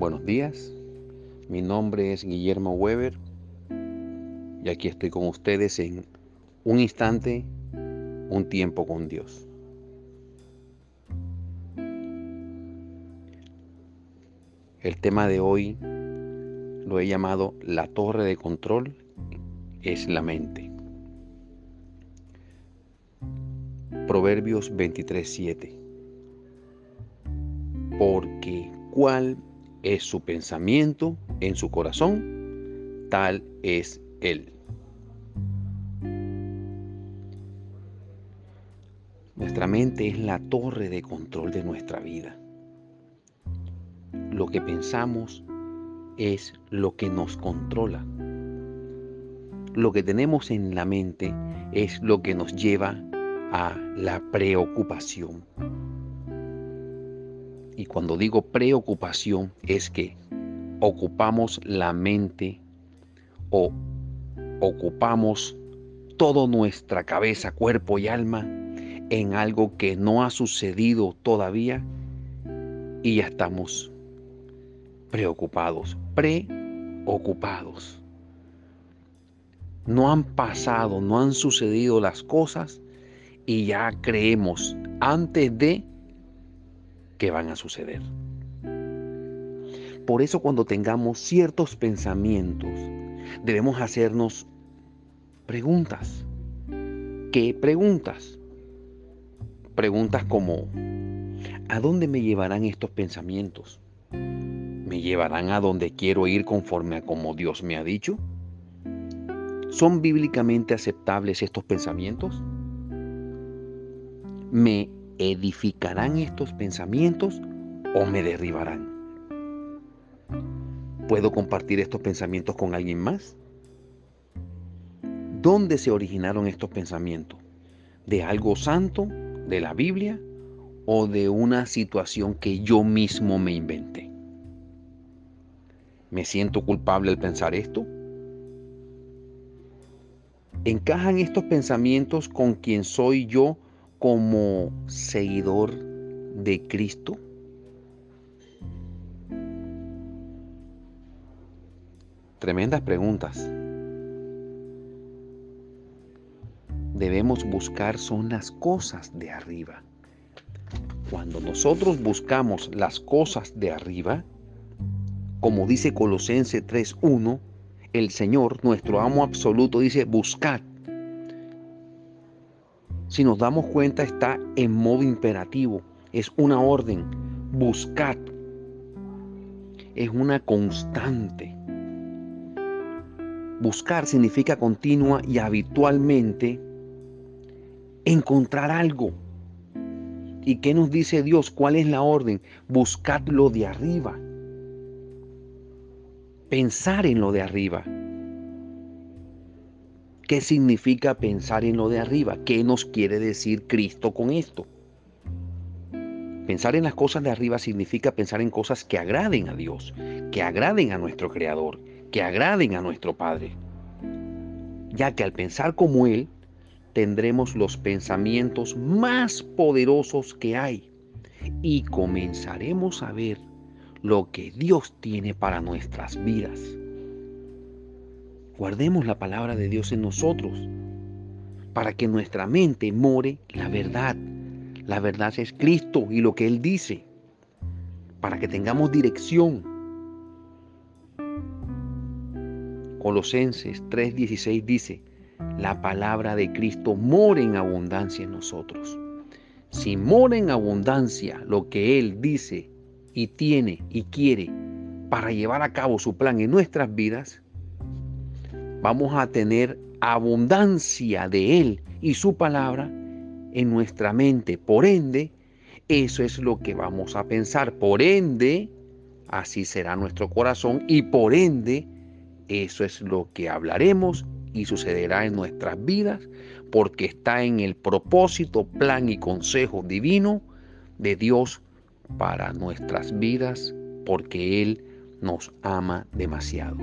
Buenos días, mi nombre es Guillermo Weber y aquí estoy con ustedes en un instante, un tiempo con Dios. El tema de hoy lo he llamado La torre de control es la mente. Proverbios 23:7. Porque cuál es su pensamiento en su corazón, tal es él. Nuestra mente es la torre de control de nuestra vida. Lo que pensamos es lo que nos controla. Lo que tenemos en la mente es lo que nos lleva a la preocupación. Y cuando digo preocupación es que ocupamos la mente o ocupamos toda nuestra cabeza, cuerpo y alma en algo que no ha sucedido todavía y ya estamos preocupados, preocupados. No han pasado, no han sucedido las cosas y ya creemos antes de que van a suceder. Por eso cuando tengamos ciertos pensamientos, debemos hacernos preguntas. ¿Qué preguntas? Preguntas como, ¿a dónde me llevarán estos pensamientos? ¿Me llevarán a donde quiero ir conforme a como Dios me ha dicho? ¿Son bíblicamente aceptables estos pensamientos? ¿Me ¿Edificarán estos pensamientos o me derribarán? ¿Puedo compartir estos pensamientos con alguien más? ¿Dónde se originaron estos pensamientos? ¿De algo santo, de la Biblia o de una situación que yo mismo me inventé? ¿Me siento culpable al pensar esto? ¿Encajan estos pensamientos con quien soy yo como seguidor de Cristo? Tremendas preguntas. Debemos buscar son las cosas de arriba. Cuando nosotros buscamos las cosas de arriba, como dice Colosense 3.1, el Señor, nuestro amo absoluto, dice, buscad si nos damos cuenta, está en modo imperativo. Es una orden. Buscad. Es una constante. Buscar significa continua y habitualmente encontrar algo. ¿Y qué nos dice Dios? ¿Cuál es la orden? Buscad lo de arriba. Pensar en lo de arriba. ¿Qué significa pensar en lo de arriba? ¿Qué nos quiere decir Cristo con esto? Pensar en las cosas de arriba significa pensar en cosas que agraden a Dios, que agraden a nuestro Creador, que agraden a nuestro Padre. Ya que al pensar como Él, tendremos los pensamientos más poderosos que hay y comenzaremos a ver lo que Dios tiene para nuestras vidas. Guardemos la palabra de Dios en nosotros para que nuestra mente more la verdad. La verdad es Cristo y lo que Él dice, para que tengamos dirección. Colosenses 3:16 dice, la palabra de Cristo mora en abundancia en nosotros. Si mora en abundancia lo que Él dice y tiene y quiere para llevar a cabo su plan en nuestras vidas, vamos a tener abundancia de Él y su palabra en nuestra mente. Por ende, eso es lo que vamos a pensar. Por ende, así será nuestro corazón y por ende, eso es lo que hablaremos y sucederá en nuestras vidas porque está en el propósito, plan y consejo divino de Dios para nuestras vidas porque Él nos ama demasiado.